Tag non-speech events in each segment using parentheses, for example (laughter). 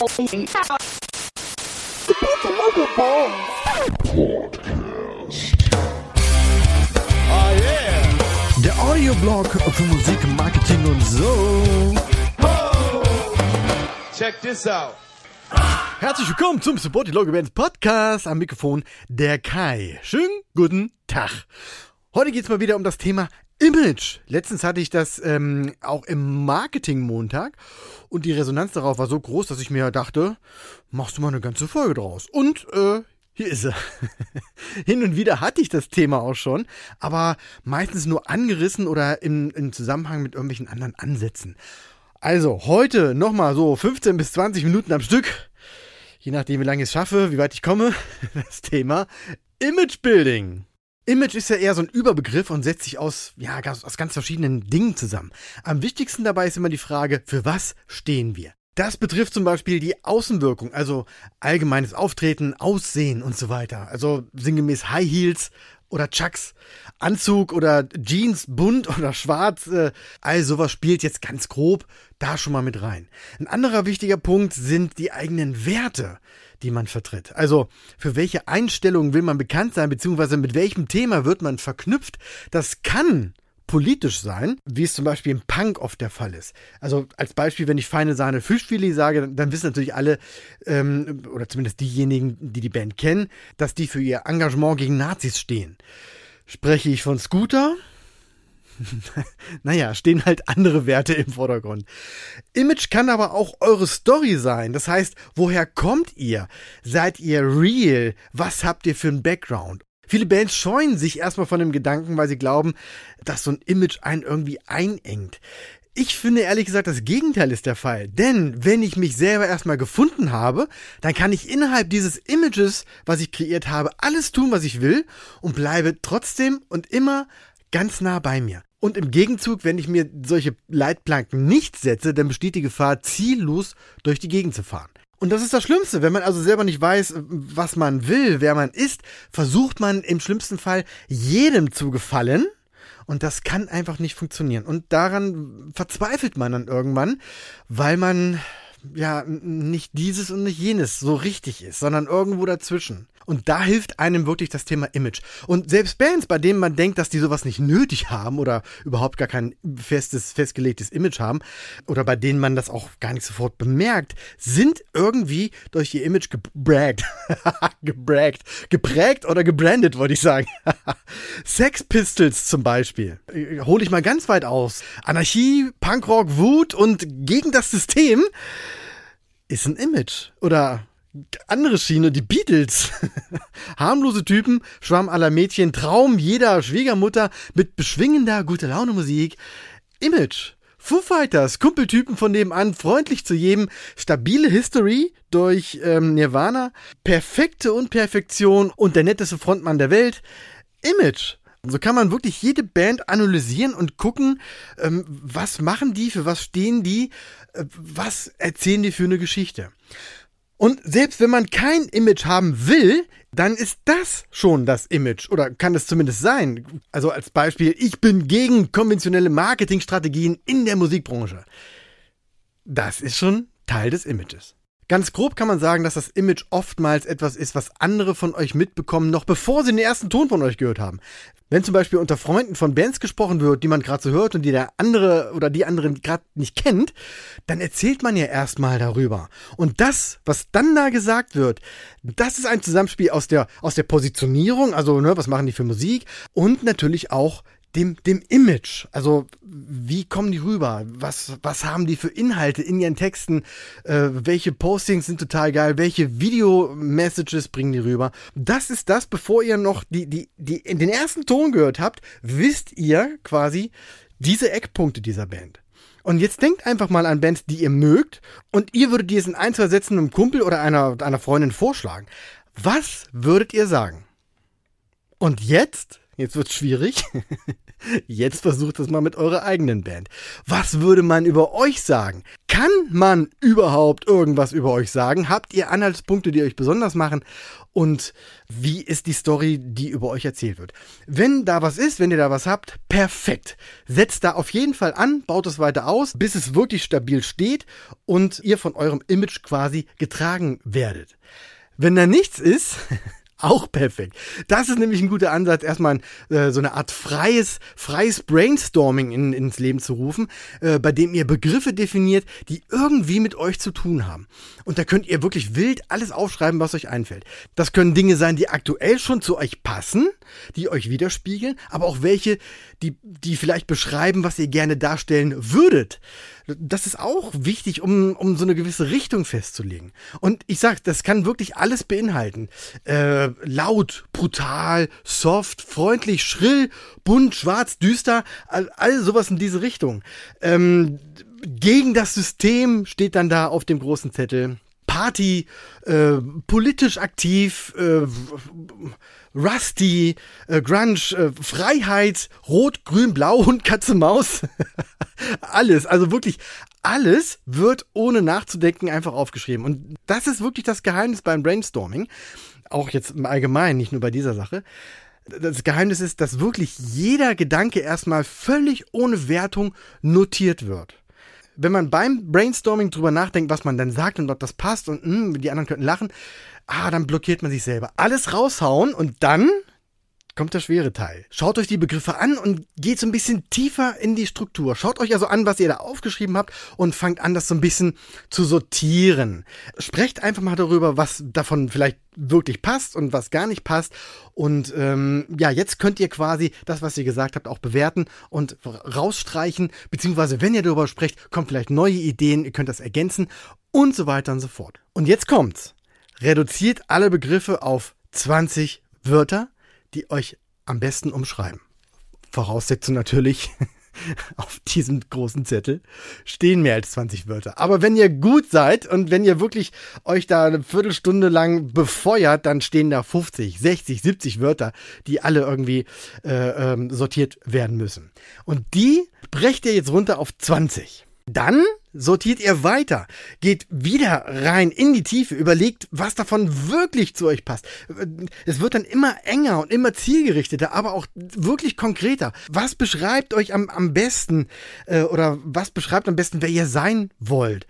Yeah. Der Audioblog für Musik, Marketing und so. Check this out. Herzlich willkommen zum Support die Logo Bands Podcast. Am Mikrofon der Kai. Schönen guten Tag. Heute geht's mal wieder um das Thema Image. Letztens hatte ich das ähm, auch im Marketing-Montag und die Resonanz darauf war so groß, dass ich mir dachte, machst du mal eine ganze Folge draus. Und äh, hier ist sie. (laughs) Hin und wieder hatte ich das Thema auch schon, aber meistens nur angerissen oder im, im Zusammenhang mit irgendwelchen anderen Ansätzen. Also heute nochmal so 15 bis 20 Minuten am Stück, je nachdem wie lange ich es schaffe, wie weit ich komme, (laughs) das Thema Image Building. Image ist ja eher so ein Überbegriff und setzt sich aus, ja, aus ganz verschiedenen Dingen zusammen. Am wichtigsten dabei ist immer die Frage, für was stehen wir? Das betrifft zum Beispiel die Außenwirkung, also allgemeines Auftreten, Aussehen und so weiter. Also sinngemäß High Heels oder Chucks, Anzug oder Jeans, bunt (laughs) oder schwarz, äh, all sowas spielt jetzt ganz grob da schon mal mit rein. Ein anderer wichtiger Punkt sind die eigenen Werte, die man vertritt. Also für welche Einstellungen will man bekannt sein, beziehungsweise mit welchem Thema wird man verknüpft. Das kann politisch sein, wie es zum Beispiel im Punk oft der Fall ist. Also als Beispiel, wenn ich feine Sahne Fischfilet sage, dann wissen natürlich alle, ähm, oder zumindest diejenigen, die die Band kennen, dass die für ihr Engagement gegen Nazis stehen. Spreche ich von Scooter? (laughs) naja, stehen halt andere Werte im Vordergrund. Image kann aber auch eure Story sein. Das heißt, woher kommt ihr? Seid ihr real? Was habt ihr für einen Background? Viele Bands scheuen sich erstmal von dem Gedanken, weil sie glauben, dass so ein Image einen irgendwie einengt. Ich finde ehrlich gesagt, das Gegenteil ist der Fall. Denn wenn ich mich selber erstmal gefunden habe, dann kann ich innerhalb dieses Images, was ich kreiert habe, alles tun, was ich will und bleibe trotzdem und immer ganz nah bei mir. Und im Gegenzug, wenn ich mir solche Leitplanken nicht setze, dann besteht die Gefahr, ziellos durch die Gegend zu fahren. Und das ist das Schlimmste. Wenn man also selber nicht weiß, was man will, wer man ist, versucht man im schlimmsten Fall jedem zu gefallen. Und das kann einfach nicht funktionieren. Und daran verzweifelt man dann irgendwann, weil man ja nicht dieses und nicht jenes so richtig ist, sondern irgendwo dazwischen. Und da hilft einem wirklich das Thema Image. Und selbst Bands, bei denen man denkt, dass die sowas nicht nötig haben oder überhaupt gar kein festes, festgelegtes Image haben oder bei denen man das auch gar nicht sofort bemerkt, sind irgendwie durch ihr Image gebraggt. (laughs) gebraggt. Geprägt oder gebrandet, wollte ich sagen. (laughs) Sex Pistols zum Beispiel. Hole ich mal ganz weit aus. Anarchie, Punkrock, Wut und gegen das System ist ein Image. Oder andere Schiene, die Beatles. (laughs) Harmlose Typen, Schwamm aller Mädchen, Traum jeder Schwiegermutter mit beschwingender, gute Laune Musik. Image. Foo Fighters, Kumpeltypen von nebenan, freundlich zu jedem, stabile History durch ähm, Nirvana, perfekte Unperfektion und der netteste Frontmann der Welt. Image. So kann man wirklich jede Band analysieren und gucken, ähm, was machen die, für was stehen die, äh, was erzählen die für eine Geschichte. Und selbst wenn man kein Image haben will, dann ist das schon das Image oder kann es zumindest sein. Also als Beispiel, ich bin gegen konventionelle Marketingstrategien in der Musikbranche. Das ist schon Teil des Images. Ganz grob kann man sagen, dass das Image oftmals etwas ist, was andere von euch mitbekommen, noch bevor sie den ersten Ton von euch gehört haben. Wenn zum Beispiel unter Freunden von Bands gesprochen wird, die man gerade so hört und die der andere oder die anderen gerade nicht kennt, dann erzählt man ja erstmal darüber. Und das, was dann da gesagt wird, das ist ein Zusammenspiel aus der, aus der Positionierung, also ne, was machen die für Musik und natürlich auch dem, dem Image. Also wie kommen die rüber? Was, was haben die für Inhalte in ihren Texten? Äh, welche Postings sind total geil? Welche Video-Messages bringen die rüber? Das ist das, bevor ihr noch die, die, die, in den ersten Ton gehört habt, wisst ihr quasi diese Eckpunkte dieser Band. Und jetzt denkt einfach mal an Bands, die ihr mögt und ihr würdet dies in ein, zwei Sätzen einem Kumpel oder einer, einer Freundin vorschlagen. Was würdet ihr sagen? Und jetzt Jetzt wird's schwierig. (laughs) Jetzt versucht es mal mit eurer eigenen Band. Was würde man über euch sagen? Kann man überhaupt irgendwas über euch sagen? Habt ihr Anhaltspunkte, die euch besonders machen? Und wie ist die Story, die über euch erzählt wird? Wenn da was ist, wenn ihr da was habt, perfekt. Setzt da auf jeden Fall an, baut es weiter aus, bis es wirklich stabil steht und ihr von eurem Image quasi getragen werdet. Wenn da nichts ist, (laughs) Auch perfekt. Das ist nämlich ein guter Ansatz, erstmal äh, so eine Art freies, freies Brainstorming in, ins Leben zu rufen, äh, bei dem ihr Begriffe definiert, die irgendwie mit euch zu tun haben. Und da könnt ihr wirklich wild alles aufschreiben, was euch einfällt. Das können Dinge sein, die aktuell schon zu euch passen, die euch widerspiegeln, aber auch welche, die, die vielleicht beschreiben, was ihr gerne darstellen würdet das ist auch wichtig, um, um so eine gewisse Richtung festzulegen. Und ich sag, das kann wirklich alles beinhalten. Äh, laut, brutal, soft, freundlich, schrill, bunt, schwarz, düster, all, all sowas in diese Richtung. Ähm, gegen das System steht dann da auf dem großen Zettel. Party, äh, politisch aktiv, äh, Rusty, äh, Grunge, äh, Freiheit, Rot, Grün, Blau und Katze Maus. (laughs) alles, also wirklich alles wird ohne nachzudenken einfach aufgeschrieben. Und das ist wirklich das Geheimnis beim Brainstorming. Auch jetzt im Allgemeinen, nicht nur bei dieser Sache. Das Geheimnis ist, dass wirklich jeder Gedanke erstmal völlig ohne Wertung notiert wird wenn man beim Brainstorming drüber nachdenkt, was man dann sagt und ob das passt und mh, hm, die anderen könnten lachen, ah, dann blockiert man sich selber. Alles raushauen und dann kommt der schwere Teil. Schaut euch die Begriffe an und geht so ein bisschen tiefer in die Struktur. Schaut euch also an, was ihr da aufgeschrieben habt und fangt an, das so ein bisschen zu sortieren. Sprecht einfach mal darüber, was davon vielleicht wirklich passt und was gar nicht passt. Und ähm, ja, jetzt könnt ihr quasi das, was ihr gesagt habt, auch bewerten und rausstreichen. Beziehungsweise, wenn ihr darüber sprecht, kommen vielleicht neue Ideen, ihr könnt das ergänzen und so weiter und so fort. Und jetzt kommt's. Reduziert alle Begriffe auf 20 Wörter die euch am besten umschreiben. Voraussetzung natürlich, (laughs) auf diesem großen Zettel stehen mehr als 20 Wörter. Aber wenn ihr gut seid und wenn ihr wirklich euch da eine Viertelstunde lang befeuert, dann stehen da 50, 60, 70 Wörter, die alle irgendwie äh, ähm, sortiert werden müssen. Und die brecht ihr jetzt runter auf 20. Dann sortiert ihr weiter, geht wieder rein in die Tiefe, überlegt, was davon wirklich zu euch passt. Es wird dann immer enger und immer zielgerichteter, aber auch wirklich konkreter. Was beschreibt euch am, am besten äh, oder was beschreibt am besten, wer ihr sein wollt?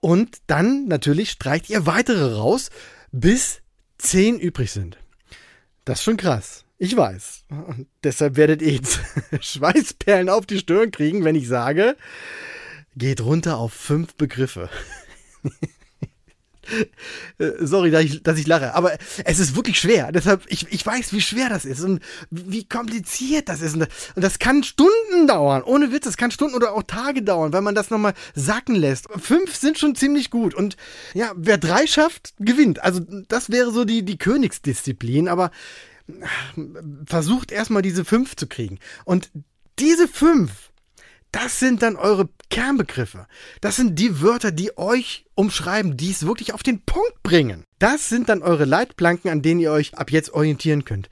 Und dann natürlich streicht ihr weitere raus, bis zehn übrig sind. Das ist schon krass. Ich weiß. Und deshalb werdet ihr jetzt (laughs) Schweißperlen auf die Stirn kriegen, wenn ich sage, geht runter auf fünf Begriffe. Äh, sorry, dass ich, dass ich lache, aber es ist wirklich schwer. Deshalb, ich, ich weiß, wie schwer das ist und wie kompliziert das ist. Und das kann Stunden dauern, ohne Witz, das kann Stunden oder auch Tage dauern, weil man das nochmal sacken lässt. Fünf sind schon ziemlich gut. Und ja, wer drei schafft, gewinnt. Also, das wäre so die, die Königsdisziplin, aber versucht erstmal diese fünf zu kriegen. Und diese fünf, das sind dann eure Kernbegriffe. Das sind die Wörter, die euch umschreiben, die es wirklich auf den Punkt bringen. Das sind dann eure Leitplanken, an denen ihr euch ab jetzt orientieren könnt.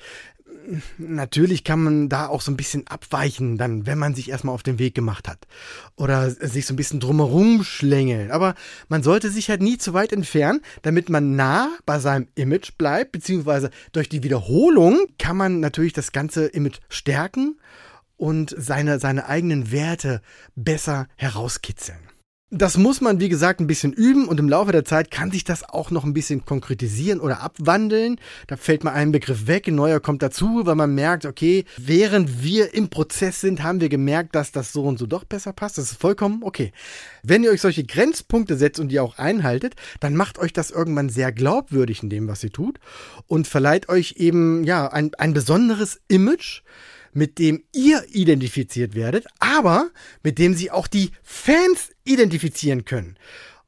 Natürlich kann man da auch so ein bisschen abweichen, dann, wenn man sich erstmal auf den Weg gemacht hat. Oder sich so ein bisschen drumherum schlängeln. Aber man sollte sich halt nie zu weit entfernen, damit man nah bei seinem Image bleibt, beziehungsweise durch die Wiederholung kann man natürlich das ganze Image stärken und seine, seine eigenen Werte besser herauskitzeln. Das muss man, wie gesagt, ein bisschen üben und im Laufe der Zeit kann sich das auch noch ein bisschen konkretisieren oder abwandeln. Da fällt mal ein Begriff weg, ein neuer kommt dazu, weil man merkt, okay, während wir im Prozess sind, haben wir gemerkt, dass das so und so doch besser passt. Das ist vollkommen okay. Wenn ihr euch solche Grenzpunkte setzt und die auch einhaltet, dann macht euch das irgendwann sehr glaubwürdig in dem, was ihr tut und verleiht euch eben, ja, ein, ein besonderes Image, mit dem ihr identifiziert werdet, aber mit dem sie auch die Fans identifizieren können.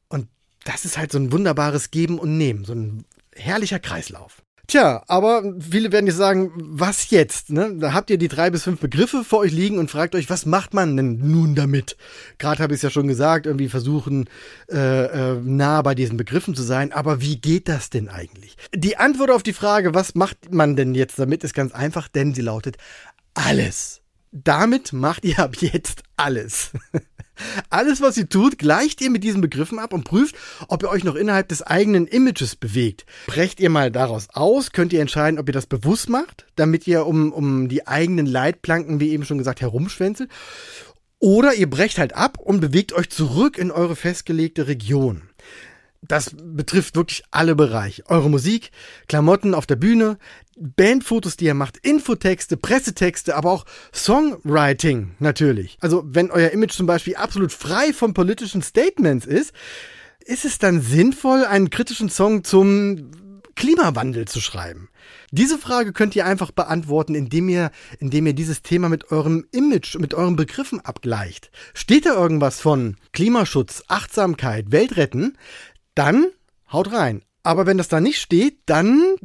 Und das ist halt so ein wunderbares Geben und Nehmen, so ein herrlicher Kreislauf. Tja, aber viele werden jetzt sagen, was jetzt? Ne? Da habt ihr die drei bis fünf Begriffe vor euch liegen und fragt euch, was macht man denn nun damit? Gerade habe ich es ja schon gesagt, irgendwie versuchen, äh, äh, nah bei diesen Begriffen zu sein. Aber wie geht das denn eigentlich? Die Antwort auf die Frage, was macht man denn jetzt damit, ist ganz einfach, denn sie lautet alles. Damit macht ihr ab jetzt alles. (laughs) Alles, was ihr tut, gleicht ihr mit diesen Begriffen ab und prüft, ob ihr euch noch innerhalb des eigenen Images bewegt. Brecht ihr mal daraus aus, könnt ihr entscheiden, ob ihr das bewusst macht, damit ihr um, um die eigenen Leitplanken, wie eben schon gesagt, herumschwänzelt. Oder ihr brecht halt ab und bewegt euch zurück in eure festgelegte Region das betrifft wirklich alle Bereiche. Eure Musik, Klamotten auf der Bühne, Bandfotos, die ihr macht, Infotexte, Pressetexte, aber auch Songwriting natürlich. Also wenn euer Image zum Beispiel absolut frei von politischen Statements ist, ist es dann sinnvoll, einen kritischen Song zum Klimawandel zu schreiben? Diese Frage könnt ihr einfach beantworten, indem ihr, indem ihr dieses Thema mit eurem Image, mit euren Begriffen abgleicht. Steht da irgendwas von Klimaschutz, Achtsamkeit, Weltretten, dann haut rein. Aber wenn das da nicht steht, dann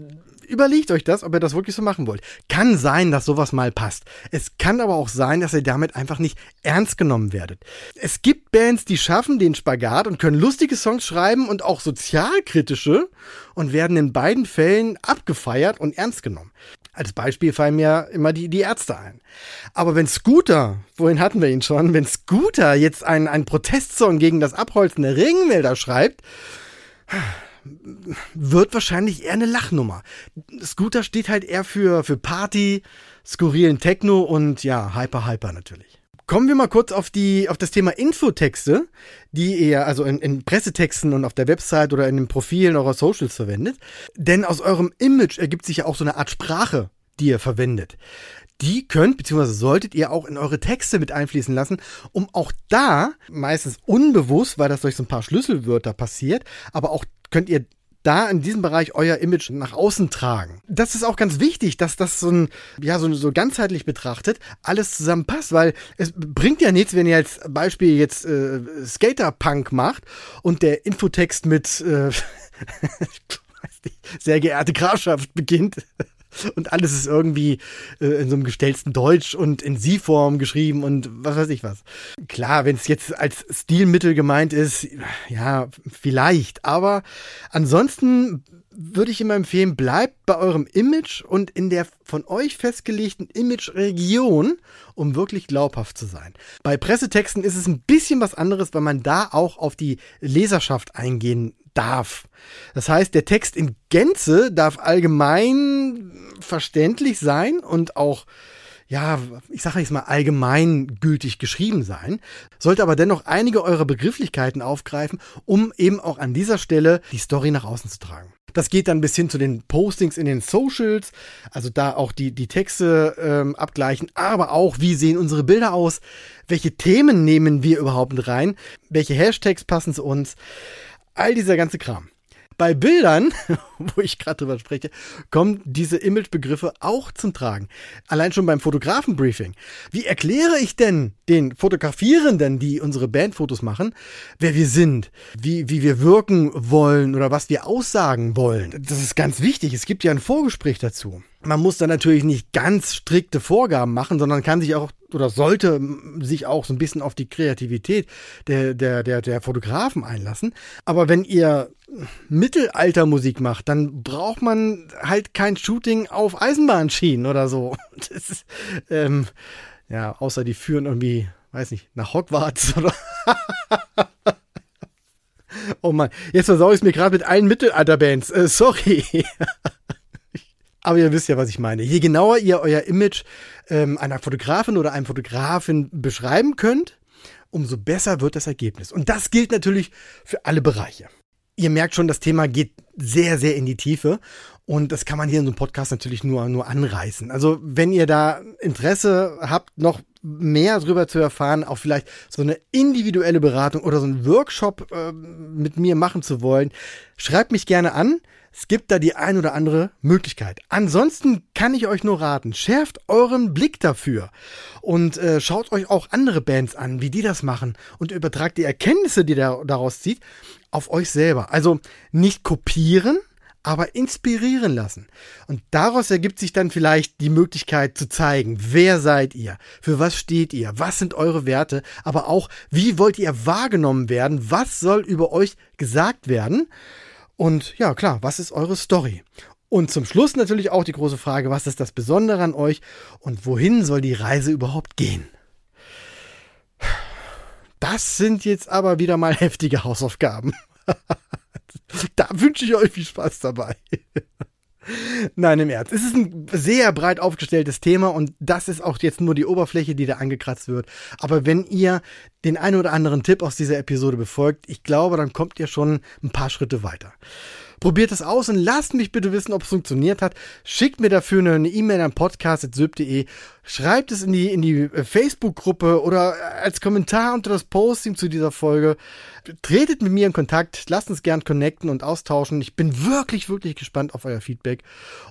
überlegt euch das, ob ihr das wirklich so machen wollt. Kann sein, dass sowas mal passt. Es kann aber auch sein, dass ihr damit einfach nicht ernst genommen werdet. Es gibt Bands, die schaffen den Spagat und können lustige Songs schreiben und auch sozialkritische und werden in beiden Fällen abgefeiert und ernst genommen. Als Beispiel fallen mir immer die, die Ärzte ein. Aber wenn Scooter, wohin hatten wir ihn schon, wenn Scooter jetzt einen, einen Protestsong gegen das Abholzen der Regenwälder schreibt, wird wahrscheinlich eher eine Lachnummer. Scooter steht halt eher für, für Party, skurrilen Techno und ja, Hyper Hyper natürlich. Kommen wir mal kurz auf die, auf das Thema Infotexte, die ihr also in, in Pressetexten und auf der Website oder in den Profilen eurer Socials verwendet. Denn aus eurem Image ergibt sich ja auch so eine Art Sprache, die ihr verwendet. Die könnt bzw. solltet ihr auch in eure Texte mit einfließen lassen, um auch da, meistens unbewusst, weil das durch so ein paar Schlüsselwörter passiert, aber auch könnt ihr da in diesem Bereich euer Image nach außen tragen. Das ist auch ganz wichtig, dass das so ein, ja, so, so ganzheitlich betrachtet alles zusammenpasst, weil es bringt ja nichts, wenn ihr als Beispiel jetzt äh, Skater-Punk macht und der Infotext mit äh, (laughs) sehr geehrte Grafschaft beginnt und alles ist irgendwie äh, in so einem gestellten Deutsch und in Sie-Form geschrieben und was weiß ich was. Klar, wenn es jetzt als Stilmittel gemeint ist, ja, vielleicht, aber ansonsten würde ich immer empfehlen, bleibt bei eurem Image und in der von euch festgelegten Image-Region, um wirklich glaubhaft zu sein. Bei Pressetexten ist es ein bisschen was anderes, weil man da auch auf die Leserschaft eingehen darf. Das heißt, der Text in Gänze darf allgemein verständlich sein und auch ja, ich sage jetzt mal allgemeingültig geschrieben sein, sollte aber dennoch einige eurer Begrifflichkeiten aufgreifen, um eben auch an dieser Stelle die Story nach außen zu tragen. Das geht dann bis hin zu den Postings in den Socials, also da auch die, die Texte ähm, abgleichen, aber auch, wie sehen unsere Bilder aus, welche Themen nehmen wir überhaupt rein, welche Hashtags passen zu uns. All dieser ganze Kram. Bei Bildern, (laughs) wo ich gerade drüber spreche, kommen diese Imagebegriffe auch zum Tragen. Allein schon beim Fotografenbriefing. Wie erkläre ich denn den Fotografierenden, die unsere Bandfotos machen, wer wir sind, wie, wie wir wirken wollen oder was wir aussagen wollen? Das ist ganz wichtig. Es gibt ja ein Vorgespräch dazu. Man muss da natürlich nicht ganz strikte Vorgaben machen, sondern kann sich auch oder sollte sich auch so ein bisschen auf die Kreativität der, der, der, der Fotografen einlassen. Aber wenn ihr Mittelaltermusik macht, dann braucht man halt kein Shooting auf Eisenbahnschienen oder so. (laughs) Das ist, ähm, ja, außer die führen irgendwie, weiß nicht, nach Hogwarts (laughs) oder. oh Mann, jetzt versau ich es mir gerade mit allen Mittelalterbands. Äh, sorry. (laughs) Aber ihr wisst ja, was ich meine. Je genauer ihr euer Image ähm, einer Fotografin oder einem Fotografen beschreiben könnt, umso besser wird das Ergebnis. Und das gilt natürlich für alle Bereiche. Ihr merkt schon, das Thema geht sehr, sehr in die Tiefe. Und das kann man hier in so einem Podcast natürlich nur, nur anreißen. Also wenn ihr da Interesse habt, noch mehr darüber zu erfahren, auch vielleicht so eine individuelle Beratung oder so einen Workshop äh, mit mir machen zu wollen, schreibt mich gerne an. Es gibt da die ein oder andere Möglichkeit. Ansonsten kann ich euch nur raten, schärft euren Blick dafür und äh, schaut euch auch andere Bands an, wie die das machen und übertragt die Erkenntnisse, die ihr daraus zieht, auf euch selber. Also nicht kopieren, aber inspirieren lassen. Und daraus ergibt sich dann vielleicht die Möglichkeit zu zeigen, wer seid ihr, für was steht ihr, was sind eure Werte, aber auch, wie wollt ihr wahrgenommen werden, was soll über euch gesagt werden. Und ja, klar, was ist eure Story? Und zum Schluss natürlich auch die große Frage, was ist das Besondere an euch und wohin soll die Reise überhaupt gehen? Das sind jetzt aber wieder mal (laughs) heftige Hausaufgaben. (laughs) da wünsche ich euch viel Spaß dabei. Nein, im Ernst. Es ist ein sehr breit aufgestelltes Thema und das ist auch jetzt nur die Oberfläche, die da angekratzt wird. Aber wenn ihr den einen oder anderen Tipp aus dieser Episode befolgt, ich glaube, dann kommt ihr schon ein paar Schritte weiter. Probiert es aus und lasst mich bitte wissen, ob es funktioniert hat. Schickt mir dafür eine E-Mail an podcast.syb.de. Schreibt es in die, in die äh, Facebook-Gruppe oder als Kommentar unter das Posting zu dieser Folge. Tretet mit mir in Kontakt. Lasst uns gern connecten und austauschen. Ich bin wirklich, wirklich gespannt auf euer Feedback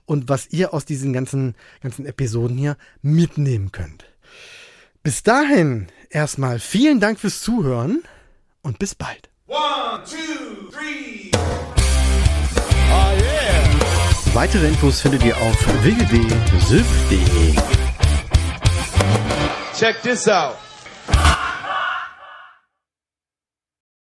und was ihr aus diesen ganzen, ganzen Episoden hier mitnehmen könnt. Bis dahin erstmal vielen Dank fürs Zuhören und bis bald. One, two, Weitere Infos findet ihr auf www.syf.de. Check this out.